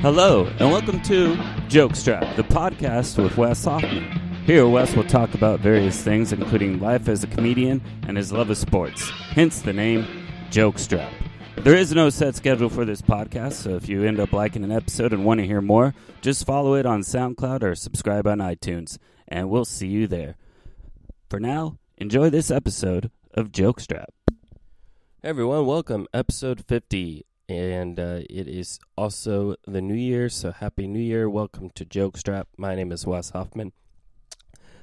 Hello, and welcome to Jokestrap, the podcast with Wes Hoffman. Here, Wes will talk about various things, including life as a comedian and his love of sports, hence the name Jokestrap. There is no set schedule for this podcast, so if you end up liking an episode and want to hear more, just follow it on SoundCloud or subscribe on iTunes, and we'll see you there. For now, enjoy this episode of Jokestrap. Hey everyone, welcome episode 50 and uh, it is also the new year, so happy new year. Welcome to Jokestrap. My name is Wes Hoffman.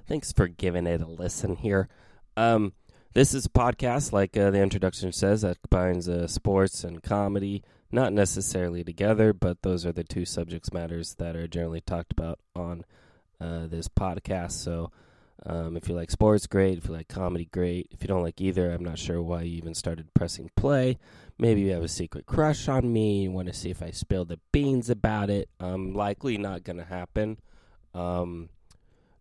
Thanks for giving it a listen here. Um, this is a podcast, like uh, the introduction says, that combines uh, sports and comedy, not necessarily together, but those are the two subjects matters that are generally talked about on uh, this podcast. So um, if you like sports, great. If you like comedy, great. If you don't like either, I'm not sure why you even started pressing play. Maybe you have a secret crush on me. You want to see if I spill the beans about it. Um, likely not going to happen. Um,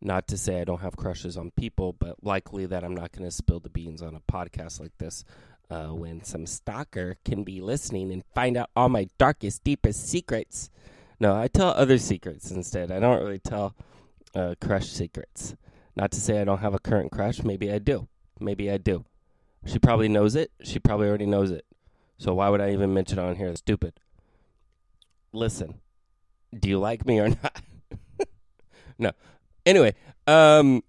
not to say I don't have crushes on people, but likely that I'm not going to spill the beans on a podcast like this uh, when some stalker can be listening and find out all my darkest, deepest secrets. No, I tell other secrets instead. I don't really tell uh, crush secrets. Not to say I don't have a current crush. Maybe I do. Maybe I do. She probably knows it. She probably already knows it. So why would I even mention it on here? Stupid. Listen, do you like me or not? no. Anyway, um,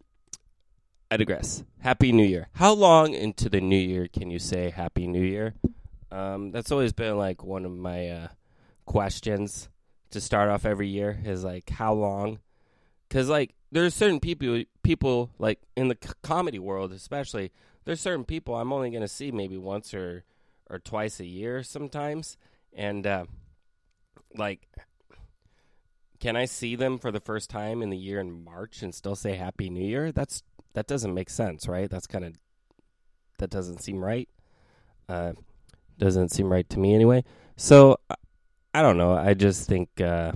I digress. Happy New Year. How long into the new year can you say Happy New Year? Um, that's always been like one of my uh, questions to start off every year. Is like how long? Because like there's certain people, people like in the comedy world, especially. There's certain people I'm only gonna see maybe once or or twice a year sometimes, and uh, like, can I see them for the first time in the year in March and still say Happy New Year? That's that doesn't make sense, right? That's kind of that doesn't seem right. Uh, doesn't seem right to me anyway. So I don't know. I just think uh,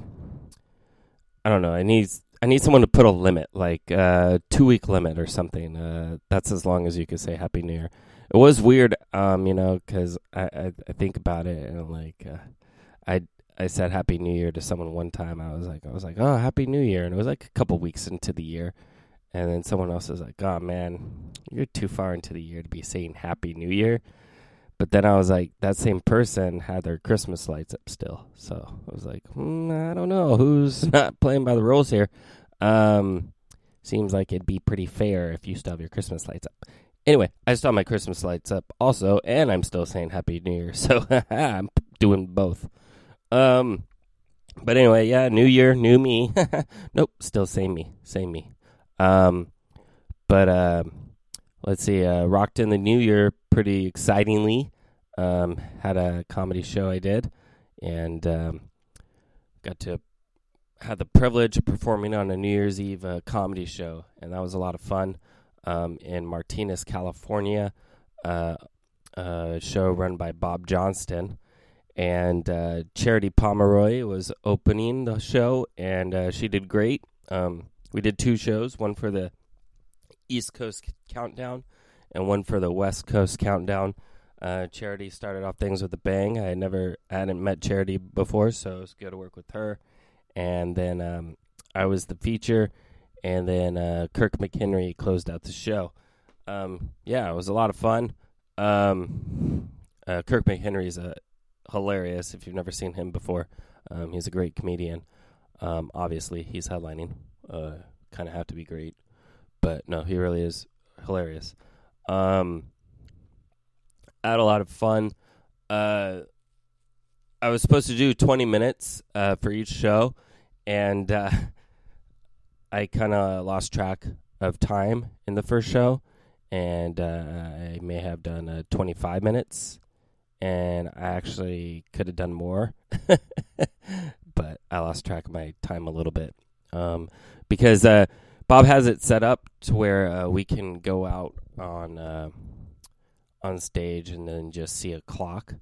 I don't know. I need I need someone to put a limit, like uh, two week limit or something. Uh, that's as long as you could say Happy New Year. It was weird, um, you know, because I, I, I think about it and like uh, I I said Happy New Year to someone one time. I was like I was like oh Happy New Year, and it was like a couple weeks into the year, and then someone else was like oh man, you're too far into the year to be saying Happy New Year. But then I was like, that same person had their Christmas lights up still. So I was like, hmm, I don't know who's not playing by the rules here. Um, seems like it'd be pretty fair if you still have your Christmas lights up. Anyway, I still have my Christmas lights up also, and I'm still saying Happy New Year. So I'm doing both. Um, but anyway, yeah, New Year, new me. nope, still same me, same me. Um, but uh, let's see, uh, rocked in the New Year pretty excitingly. Um, had a comedy show I did, and um, got to had the privilege of performing on a New Year's Eve uh, comedy show, and that was a lot of fun. Um, in Martinez, California, uh, a show run by Bob Johnston, and uh, Charity Pomeroy was opening the show, and uh, she did great. Um, we did two shows, one for the East Coast Countdown and one for the West Coast Countdown. Uh, Charity started off things with a bang. I had never I hadn't met Charity before, so it was good to work with her. And then um, I was the feature, and then uh, Kirk McHenry closed out the show. Um, yeah, it was a lot of fun. Um, uh, Kirk McHenry is a hilarious. If you've never seen him before, um, he's a great comedian. Um, obviously, he's headlining. Uh, kind of have to be great, but no, he really is hilarious. Um, I had a lot of fun. Uh, I was supposed to do 20 minutes uh, for each show, and uh, I kind of lost track of time in the first show, and uh, I may have done uh, 25 minutes, and I actually could have done more, but I lost track of my time a little bit um, because uh, Bob has it set up to where uh, we can go out on uh, on stage and then just see a clock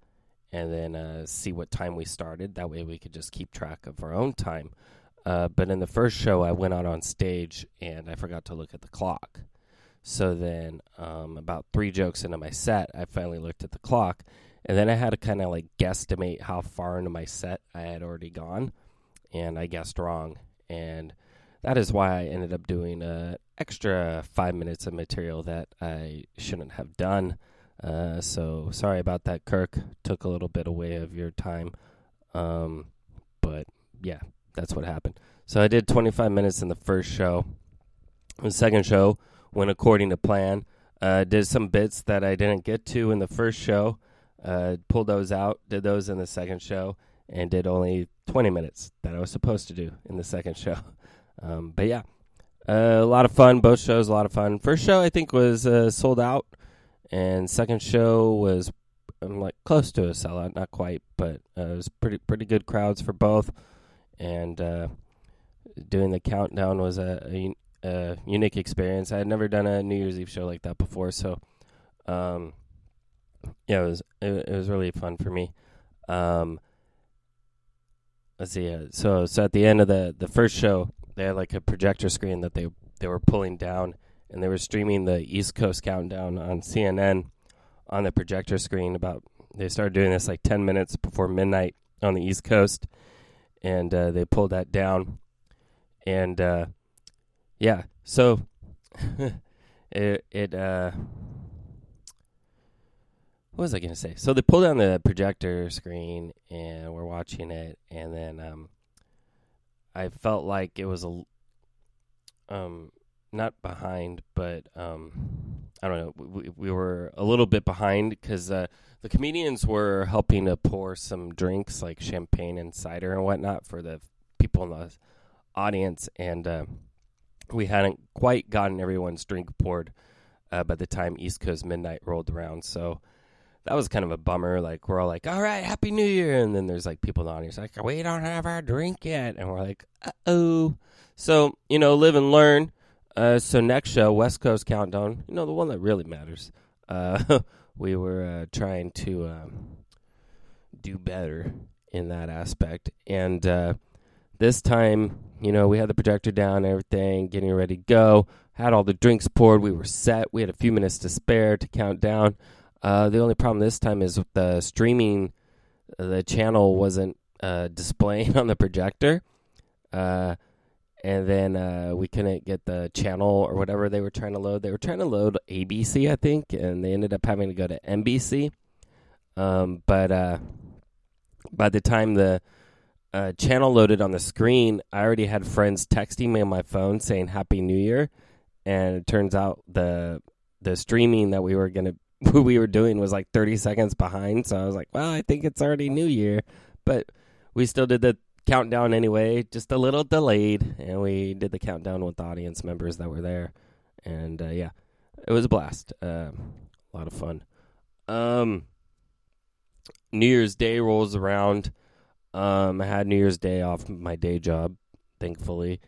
and then uh, see what time we started. That way we could just keep track of our own time. Uh, but in the first show, I went out on stage and I forgot to look at the clock. So then, um, about three jokes into my set, I finally looked at the clock, and then I had to kind of like guesstimate how far into my set I had already gone. and I guessed wrong, and that is why I ended up doing a extra five minutes of material that I shouldn't have done. Uh, so sorry about that, Kirk. Took a little bit away of your time, um, but yeah, that's what happened. So I did 25 minutes in the first show. The second show went according to plan. Uh, did some bits that I didn't get to in the first show. Uh, pulled those out. Did those in the second show, and did only 20 minutes that I was supposed to do in the second show. Um, but yeah, uh, a lot of fun. Both shows, a lot of fun. First show I think was uh, sold out, and second show was um, like close to a sellout, not quite, but uh, it was pretty pretty good crowds for both. And uh, doing the countdown was a, a, a, unique experience. I had never done a New Year's Eve show like that before, so um, yeah, it was it, it, was really fun for me. Um, let's see. Uh, so so at the end of the the first show, they had like a projector screen that they they were pulling down, and they were streaming the East Coast countdown on CNN on the projector screen. About they started doing this like ten minutes before midnight on the East Coast, and uh, they pulled that down, and uh, yeah, so it it uh, what was I gonna say? So they pulled down the projector screen, and we're watching it, and then um, I felt like it was a um not behind, but um I don't know. We, we were a little bit behind because uh, the comedians were helping to pour some drinks like champagne and cider and whatnot for the people in the audience, and uh, we hadn't quite gotten everyone's drink poured uh, by the time East Coast Midnight rolled around. So that was kind of a bummer. Like we're all like, "All right, Happy New Year," and then there's like people the audience like, "We don't have our drink yet," and we're like, "Uh oh." So you know, live and learn. Uh, so next show, West Coast Countdown. You know, the one that really matters. Uh, we were uh, trying to um, do better in that aspect, and uh, this time, you know, we had the projector down, everything, getting ready to go. Had all the drinks poured. We were set. We had a few minutes to spare to count down. Uh, the only problem this time is the streaming, the channel wasn't uh, displaying on the projector. Uh, and then uh, we couldn't get the channel or whatever they were trying to load. They were trying to load ABC, I think, and they ended up having to go to NBC. Um, but uh, by the time the uh, channel loaded on the screen, I already had friends texting me on my phone saying Happy New Year, and it turns out the the streaming that we were gonna what we were doing was like 30 seconds behind. So I was like, well, I think it's already New Year. But we still did the countdown anyway, just a little delayed. And we did the countdown with the audience members that were there. And uh, yeah, it was a blast. Uh, a lot of fun. Um, New Year's Day rolls around. Um, I had New Year's Day off my day job, thankfully.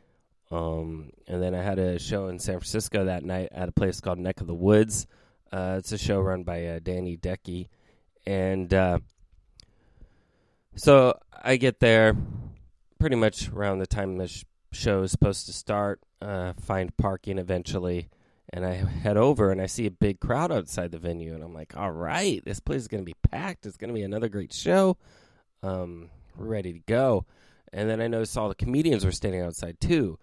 Um, and then I had a show in San Francisco that night at a place called Neck of the Woods. Uh, it's a show run by uh, Danny Dechi, and uh, so I get there pretty much around the time the sh- show is supposed to start. Uh, find parking eventually, and I head over and I see a big crowd outside the venue, and I'm like, "All right, this place is going to be packed. It's going to be another great show. Um, we're ready to go." And then I noticed all the comedians were standing outside too.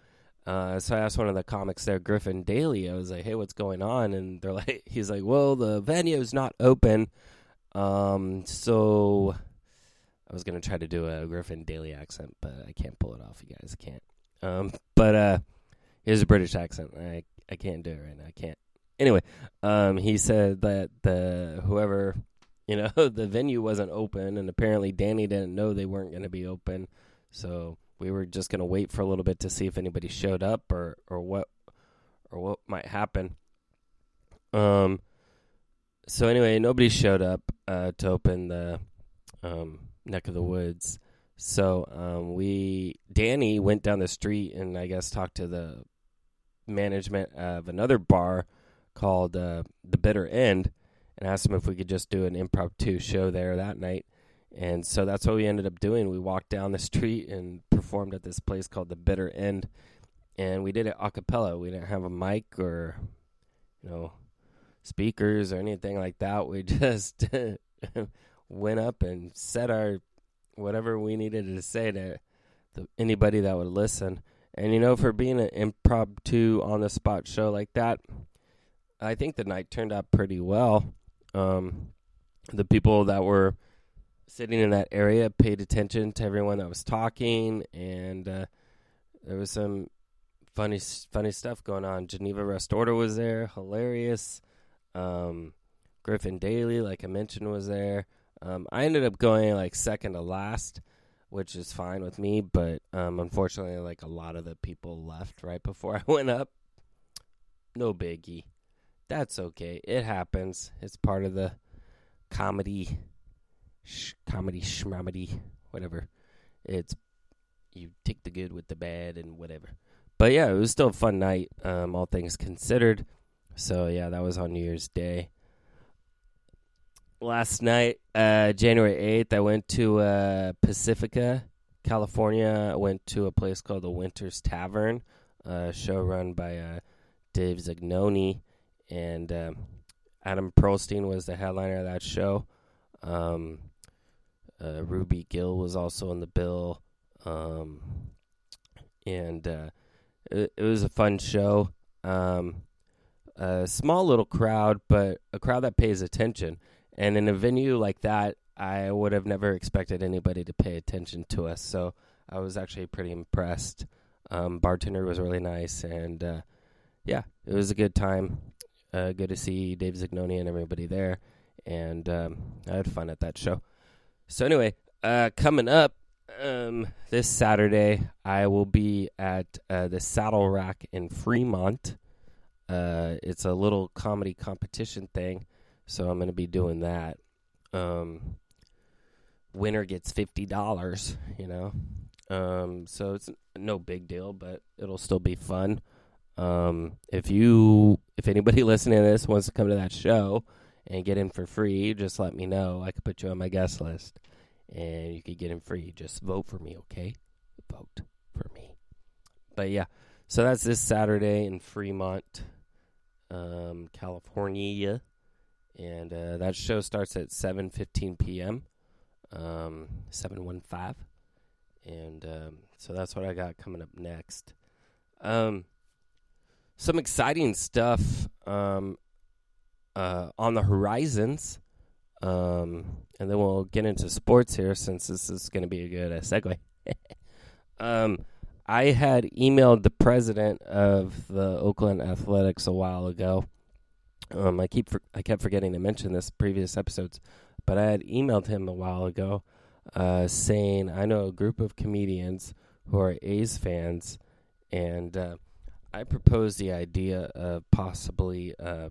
Uh, so I asked one of the comics there, Griffin Daly. I was like, "Hey, what's going on?" And they're like, "He's like, well, the venue's not open, um, so I was gonna try to do a Griffin Daly accent, but I can't pull it off. You guys I can't. Um, but uh, here's a British accent. I I can't do it right now. I can't. Anyway, um, he said that the whoever, you know, the venue wasn't open, and apparently Danny didn't know they weren't to be open, so we were just going to wait for a little bit to see if anybody showed up or or what or what might happen. Um. So anyway, nobody showed up uh, to open the um, neck of the woods. So um, we Danny went down the street and I guess talked to the management of another bar called uh, the Bitter End and asked them if we could just do an impromptu show there that night. And so that's what we ended up doing. We walked down the street and performed at this place called the Bitter End, and we did it a cappella. We didn't have a mic or, you know, speakers or anything like that. We just went up and said our whatever we needed to say to anybody that would listen. And you know, for being an impromptu on the spot show like that, I think the night turned out pretty well. Um, the people that were sitting in that area paid attention to everyone that was talking, and uh, there was some funny funny stuff going on. Geneva Rest Order was there, hilarious. Um, Griffin Daly, like I mentioned, was there. Um, I ended up going like second to last, which is fine with me. But um, unfortunately, like a lot of the people left right before I went up. No biggie. That's okay. It happens. It's part of the comedy, sh- comedy schmamedy, whatever. It's you take the good with the bad and whatever. But yeah, it was still a fun night, um, all things considered. So yeah, that was on New Year's Day. Last night, uh, January eighth, I went to uh, Pacifica, California. I went to a place called the Winters Tavern, a show run by uh, Dave Zagnoni, and um, Adam Pearlstein was the headliner of that show. Um, uh, Ruby Gill was also in the bill, um, and uh, it, it, was a fun show. Um, a small little crowd, but a crowd that pays attention. And in a venue like that, I would have never expected anybody to pay attention to us. So I was actually pretty impressed. Um, bartender was really nice, and uh, yeah, it was a good time. Uh, good to see Dave Zignoni and everybody there, and um, I had fun at that show. So anyway, uh, coming up um, this Saturday, I will be at uh, the Saddle Rack in Fremont. Uh, it's a little comedy competition thing, so I'm going to be doing that. Um, winner gets fifty dollars, you know. Um, so it's no big deal, but it'll still be fun. Um, if you, if anybody listening to this wants to come to that show and get in for free, just let me know. I could put you on my guest list, and you could get in free. Just vote for me, okay? Vote for me. But yeah, so that's this Saturday in Fremont, um, California, and uh, that show starts at seven fifteen p.m. Um, seven one five, and um, so that's what I got coming up next. Um, some exciting stuff um, uh, on the horizons. Um, and then we'll get into sports here since this is going to be a good uh, segue. um, I had emailed the president of the Oakland Athletics a while ago. Um, I keep for, I kept forgetting to mention this previous episodes, but I had emailed him a while ago, uh, saying I know a group of comedians who are A's fans, and uh, I proposed the idea of possibly uh,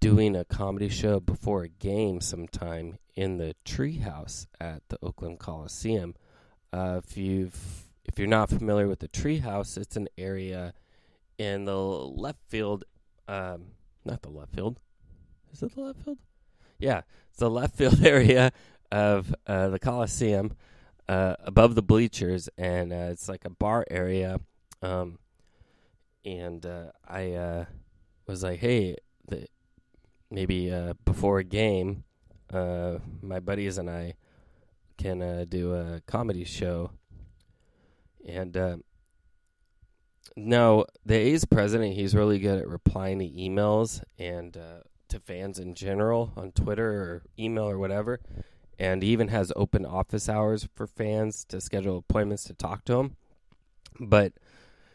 doing a comedy show before a game sometime in the treehouse at the Oakland Coliseum. Uh, if you've if you're not familiar with the treehouse, it's an area in the left field, um, not the left field. Is it the left field? Yeah, it's the left field area of uh, the Coliseum, uh, above the bleachers, and uh, it's like a bar area. Um, and uh, I uh, was like, "Hey, the, maybe uh, before a game, uh, my buddies and I can uh, do a comedy show." And uh, no, the A's president, he's really good at replying to emails and to fans in general on Twitter or email or whatever. And he even has open office hours for fans to schedule appointments to talk to him. But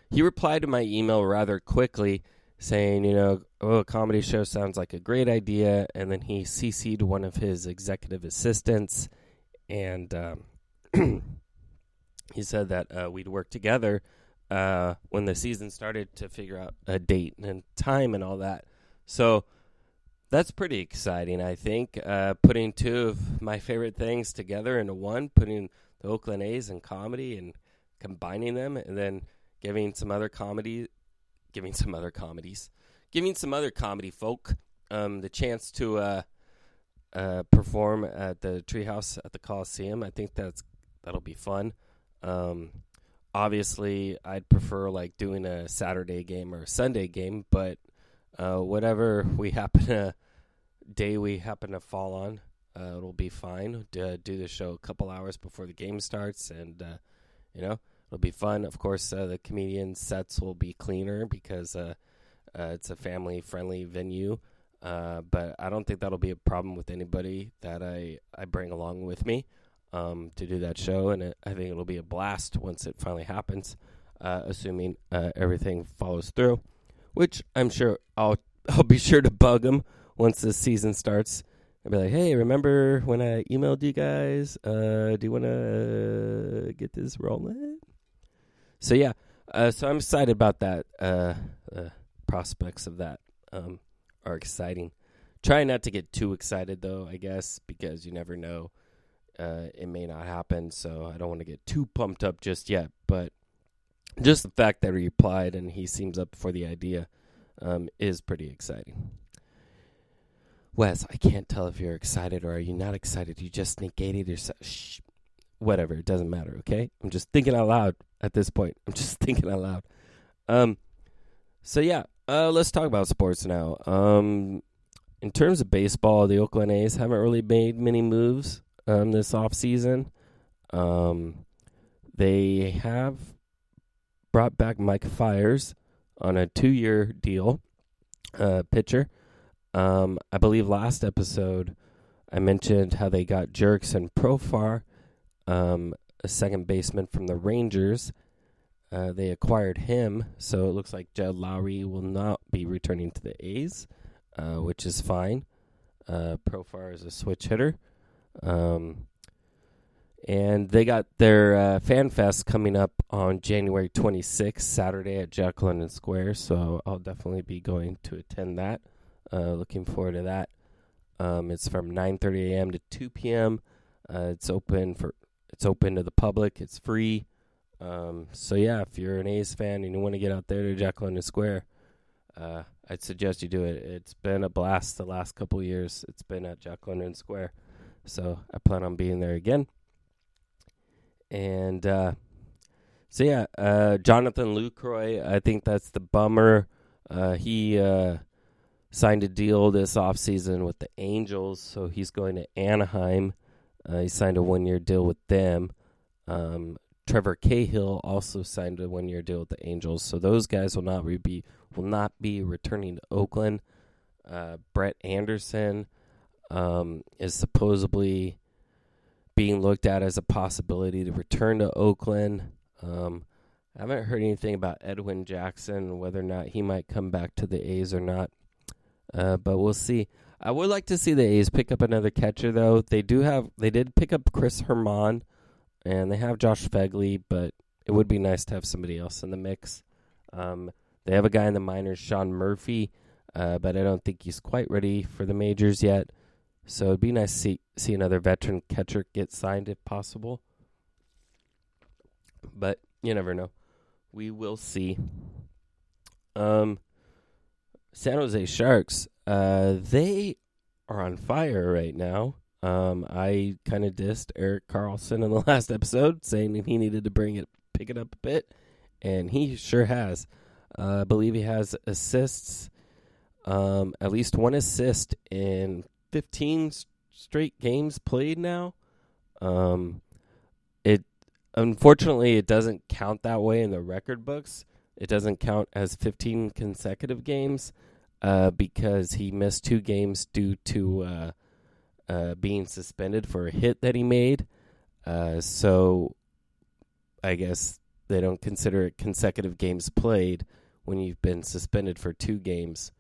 he replied to my email rather quickly saying, you know, oh, a comedy show sounds like a great idea. And then he CC'd one of his executive assistants. And um, he said that uh, we'd work together uh, when the season started to figure out a date and time and all that. So that's pretty exciting, I think. Uh, putting two of my favorite things together into one, putting the Oakland A's and comedy and combining them, and then giving some other comedy, giving some other comedies, giving some other comedy folk um, the chance to uh, uh, perform at the Treehouse at the Coliseum. I think that's that'll be fun. Um, obviously, I'd prefer like doing a Saturday game or a Sunday game, but uh, whatever we happen to day we happen to fall on, Uh, it'll be fine. to do the show a couple hours before the game starts, and uh, you know it'll be fun. Of course, uh, the comedian sets will be cleaner because uh, uh, it's a family-friendly venue. Uh, but I don't think that'll be a problem with anybody that I I bring along with me um, to do that show, and it, I think it'll be a blast once it finally happens, assuming everything follows through. Which I'm sure I'll I'll be sure to bug them once the season starts I'd be like, hey, remember when I emailed you guys? Uh, do you want to uh, get this rolling? So yeah, uh, so I'm excited about that. Prospects of that um, are exciting. Try not to get too excited though, I guess, because you never know. Uh, it may not happen, so I don't want to get too pumped up just yet. But just the fact that he replied and he seems up for the idea um, is pretty exciting. Wes, I can't tell if you're excited or are you not excited. You just negated yourself. Shh. Whatever, it doesn't matter, okay? I'm just thinking out loud at this point. I'm just thinking out loud. Um so yeah, uh let's talk about sports now. Um in terms of baseball, the Oakland A's haven't really made many moves um this off season. Um they have brought back Mike Fiers on a 2-year deal. Uh pitcher um, I believe last episode I mentioned how they got Jurickson Profar, um, a second baseman from the Rangers. Uh, they acquired him, so it looks like Jed Lowrie will not be returning to the A's, uh, which is fine. Uh, Profar is a switch hitter. Um, and they got their uh, fan fest coming up on January 26th, Saturday at Jack London Square. So I'll definitely be going to attend that. Uh, looking forward to that. Um, it's from 9:30 a.m. to 2 p.m. Uh, it's open for it's open to the public. It's free. Um, so yeah, if you're an A's fan and you want to get out there to Jack London Square, uh, I'd suggest you do it. It's been a blast the last couple years. It's been at Jack London Square, so I plan on being there again. And uh, so yeah, uh, Jonathan Lucroy. I think that's the bummer. Uh, he uh, signed a deal this offseason with the Angels, so he's going to Anaheim. Uh, he signed a one year deal with them. Um, Trevor Cahill also signed a one year deal with the Angels, so those guys will not be will not be returning to Oakland. Uh, Brett Anderson um, is supposedly being looked at as a possibility to return to Oakland. Um, I haven't heard anything about Edwin Jackson, whether or not he might come back to the A's or not. Uh, but we'll see. I would like to see the A's pick up another catcher, though. They do have, they did pick up Chris Herrmann, and they have Josh Phegley, but it would be nice to have somebody else in the mix. Um, they have a guy in the minors, Sean Murphy, uh, but I don't think he's quite ready for the majors yet. So it'd be nice to see see another veteran catcher get signed if possible. But you never know. We will see. Um, San Jose Sharks, uh, they are on fire right now. Um, I kind of dissed Erik Karlsson in the last episode, saying he needed to bring it, pick it up a bit, and he sure has. Uh, I believe he has assists, um, at least one assist in 15 straight games played now. Um, it unfortunately it doesn't count that way in the record books it doesn't count as 15 consecutive games uh, because he missed two games due to uh, uh, being suspended for a hit that he made. Uh, so I guess they don't consider it consecutive games played when you've been suspended for two games.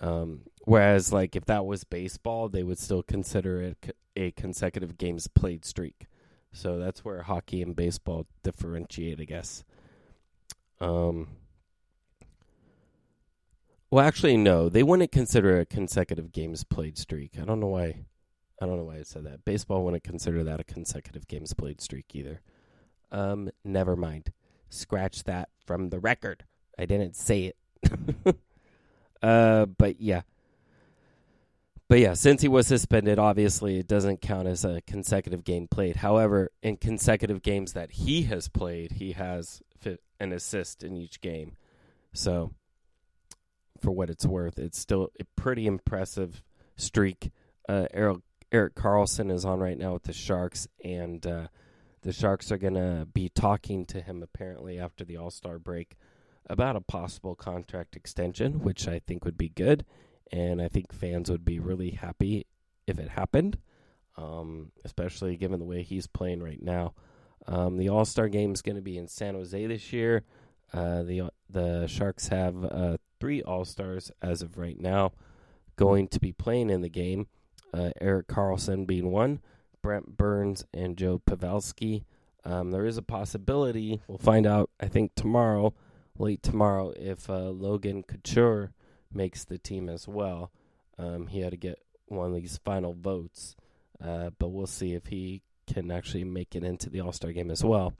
Um, whereas, like if that was baseball, they would still consider it a consecutive games played streak. So that's where hockey and baseball differentiate, I guess. Um, well, actually, no. They wouldn't consider a consecutive games played streak. I don't know why. I don't know why I said that. Baseball wouldn't consider that a consecutive games played streak either. Um, never mind. Scratch that from the record. I didn't say it. uh, but yeah. But yeah, since he was suspended, obviously it doesn't count as a consecutive game played. However, in consecutive games that he has played, he has an assist in each game. So, for what it's worth, it's still a pretty impressive streak. Uh, Erik, Erik Karlsson is on right now with the Sharks, and uh, the Sharks are going to be talking to him apparently after the All Star break about a possible contract extension, which I think would be good, and I think fans would be really happy if it happened, um, especially given the way he's playing right now. Um, the All Star game is going to be in San Jose this year. Uh, the the Sharks have uh, three All Stars as of right now going to be playing in the game. Uh, Erik Karlsson being one, Brent Burns and Joe Pavelski. Um, there is a possibility we'll find out. I think tomorrow, late tomorrow, if uh, Logan Couture makes the team as well. Um, he had to get one of these final votes, uh, but we'll see if he can actually make it into the All Star game as well.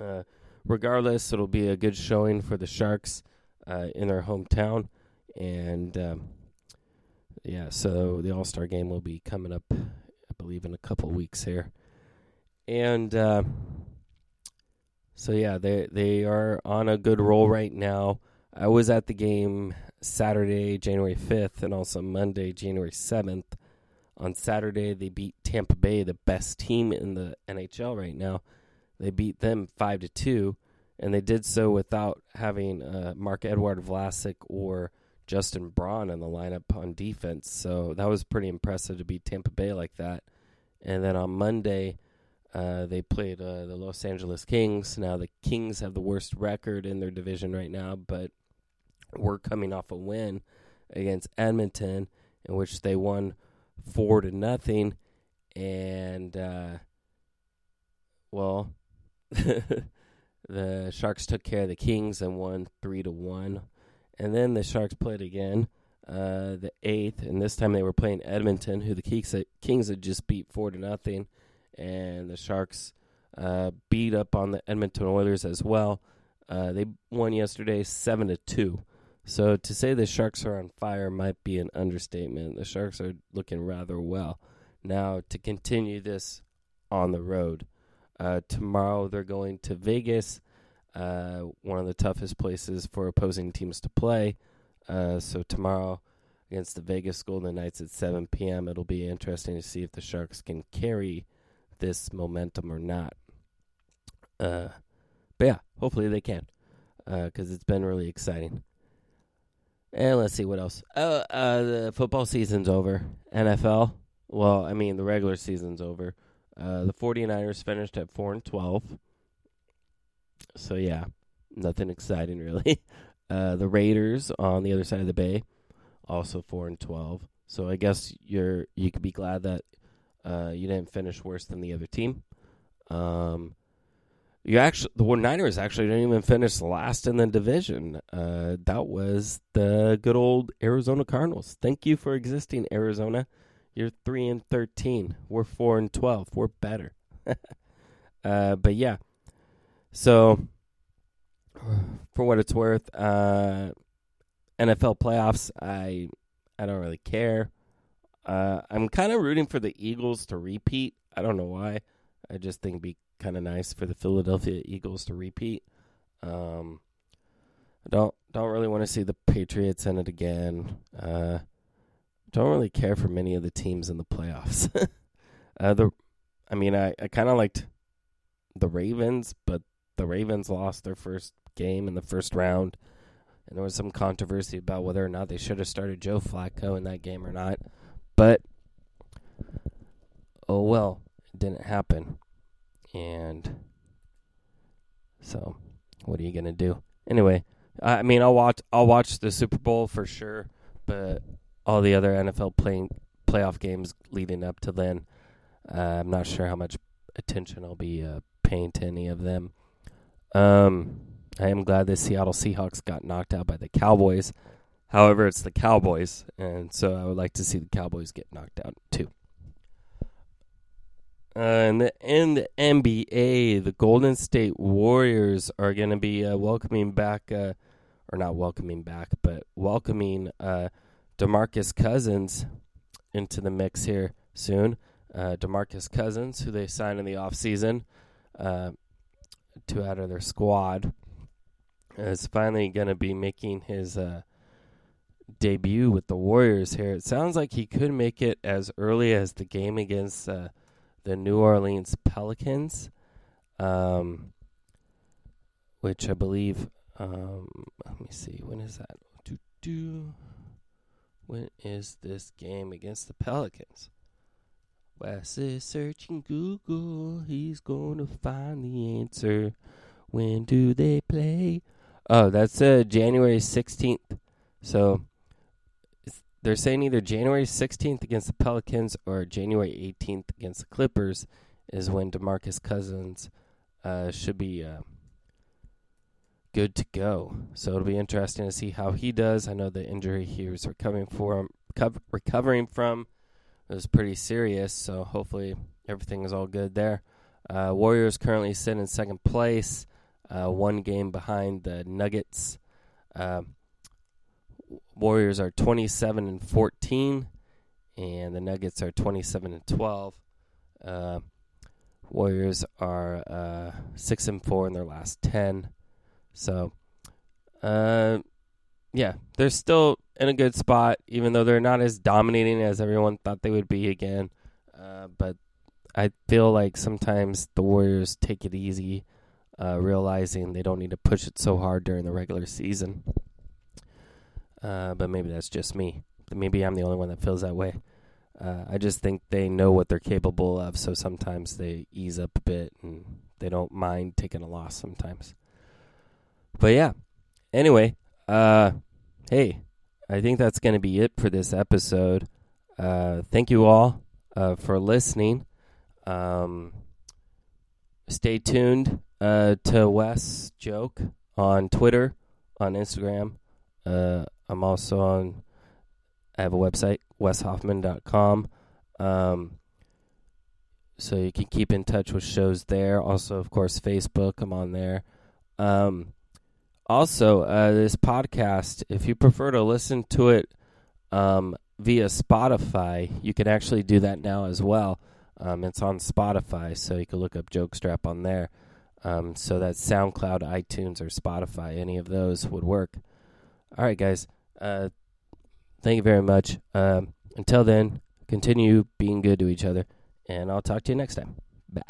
Uh, regardless, it'll be a good showing for the Sharks uh, in their hometown, and um, yeah, so the All Star game will be coming up, I believe, in a couple weeks here, and uh, so yeah, they they are on a good roll right now. I was at the game Saturday, January fifth, and also Monday, January seventh. On Saturday, they beat Tampa Bay, the best team in the NHL right now. They beat them five to two, and they did so without having uh, Marc-Edouard Vlasic or Justin Braun in the lineup on defense. So that was pretty impressive to beat Tampa Bay like that. And then on Monday, uh, they played uh, the Los Angeles Kings. Now the Kings have the worst record in their division right now, but we're coming off a win against Edmonton, in which they won four to nothing, and uh, well, the Sharks took care of the Kings and won three to one, and then the Sharks played again. Uh, the eighth, and this time they were playing Edmonton, who the Kings had, Kings had just beat four to nothing, and the Sharks uh, beat up on the Edmonton Oilers as well. Uh, they won yesterday seven to two. So to say the Sharks are on fire might be an understatement. The Sharks are looking rather well. Now to continue this on the road, uh, tomorrow they're going to Vegas, uh, one of the toughest places for opposing teams to play. Uh, so tomorrow against the Vegas Golden Knights at 7 p.m. It'll be interesting to see if the Sharks can carry this momentum or not. Uh, but yeah, hopefully they can, because uh, it's been really exciting. And let's see what else. Uh, the football season's over. NFL. Well, I mean, the regular season's over. Uh, the 49ers finished at 4 and 12. So, yeah, nothing exciting really. Uh, the Raiders on the other side of the bay, also 4 and 12. So, I guess you're you could be glad that uh, you didn't finish worse than the other team. Um, you actually, the Niners actually didn't even finish last in the division. Uh, that was the good old Arizona Cardinals. Thank you for existing, Arizona. You're three and thirteen. We're four and twelve. We're better. uh, but yeah, so for what it's worth, uh, NFL playoffs. I I don't really care. Uh, I'm kind of rooting for the Eagles to repeat. I don't know why. I just think it'd be kind of nice for the Philadelphia Eagles to repeat. Um, don't don't really want to see the Patriots in it again. Uh, don't really care for many of the teams in the playoffs. uh, the, I mean, I, I kind of liked the Ravens, but the Ravens lost their first game in the first round, and there was some controversy about whether or not they should have started Joe Flacco in that game or not. But oh well, it didn't happen. And so, what are you gonna do? Anyway, I mean, I'll watch. I'll watch the Super Bowl for sure, but all the other NFL playing playoff games leading up to then, uh, I'm not sure how much attention I'll be uh, paying to any of them. Um, I am glad the Seattle Seahawks got knocked out by the Cowboys. However, it's the Cowboys, and so I would like to see the Cowboys get knocked out too. Uh, in, the, in the NBA, the Golden State Warriors are going to be uh, welcoming back, uh, or not welcoming back, but welcoming uh, DeMarcus Cousins into the mix here soon. Uh, DeMarcus Cousins, who they signed in the offseason uh, to out of their squad, is finally going to be making his debut with the Warriors here. It sounds like he could make it as early as the game against uh, the New Orleans Pelicans, um, which I believe. Um, let me see. When is that? Do do. When is this game against the Pelicans? Wes is searching Google. He's going to find the answer. When do they play? Oh, that's uh, January 16th. So they're saying either January 16th against the Pelicans or January 18th against the Clippers is when DeMarcus Cousins uh, should be uh, good to go. So it'll be interesting to see how he does. I know the injury he was recovering from, recovering from was pretty serious, so hopefully everything is all good there. Uh, Warriors currently sit in second place, uh, one game behind the Nuggets. Uh, Warriors are 27 and 14, and the Nuggets are 27 and 12. Uh, Warriors are uh, six and four in their last 10. So, uh, yeah, they're still in a good spot, even though they're not as dominating as everyone thought they would be again. Uh, but I feel like sometimes the Warriors take it easy, uh, realizing they don't need to push it so hard during the regular season. Uh, but maybe that's just me. Maybe I'm the only one that feels that way. Uh, I just think they know what they're capable of, so sometimes they ease up a bit and they don't mind taking a loss sometimes. But yeah, anyway, uh, hey, I think that's going to be it for this episode. Uh, thank you all uh, for listening. Um, stay tuned uh, to Wes Joke on Twitter, on Instagram. Uh, I'm also on, I have a website, weshoffman.com. Um, so you can keep in touch with shows there. Also, of course, Facebook, I'm on there. Um, also, uh, this podcast, if you prefer to listen to it um, via Spotify, you can actually do that now as well. Um, it's on Spotify, so you can look up Jokestrap on there. Um, so that SoundCloud, iTunes, or Spotify, any of those would work. All right, guys. Uh, thank you very much. Um, until then, continue being good to each other, and I'll talk to you next time. Bye.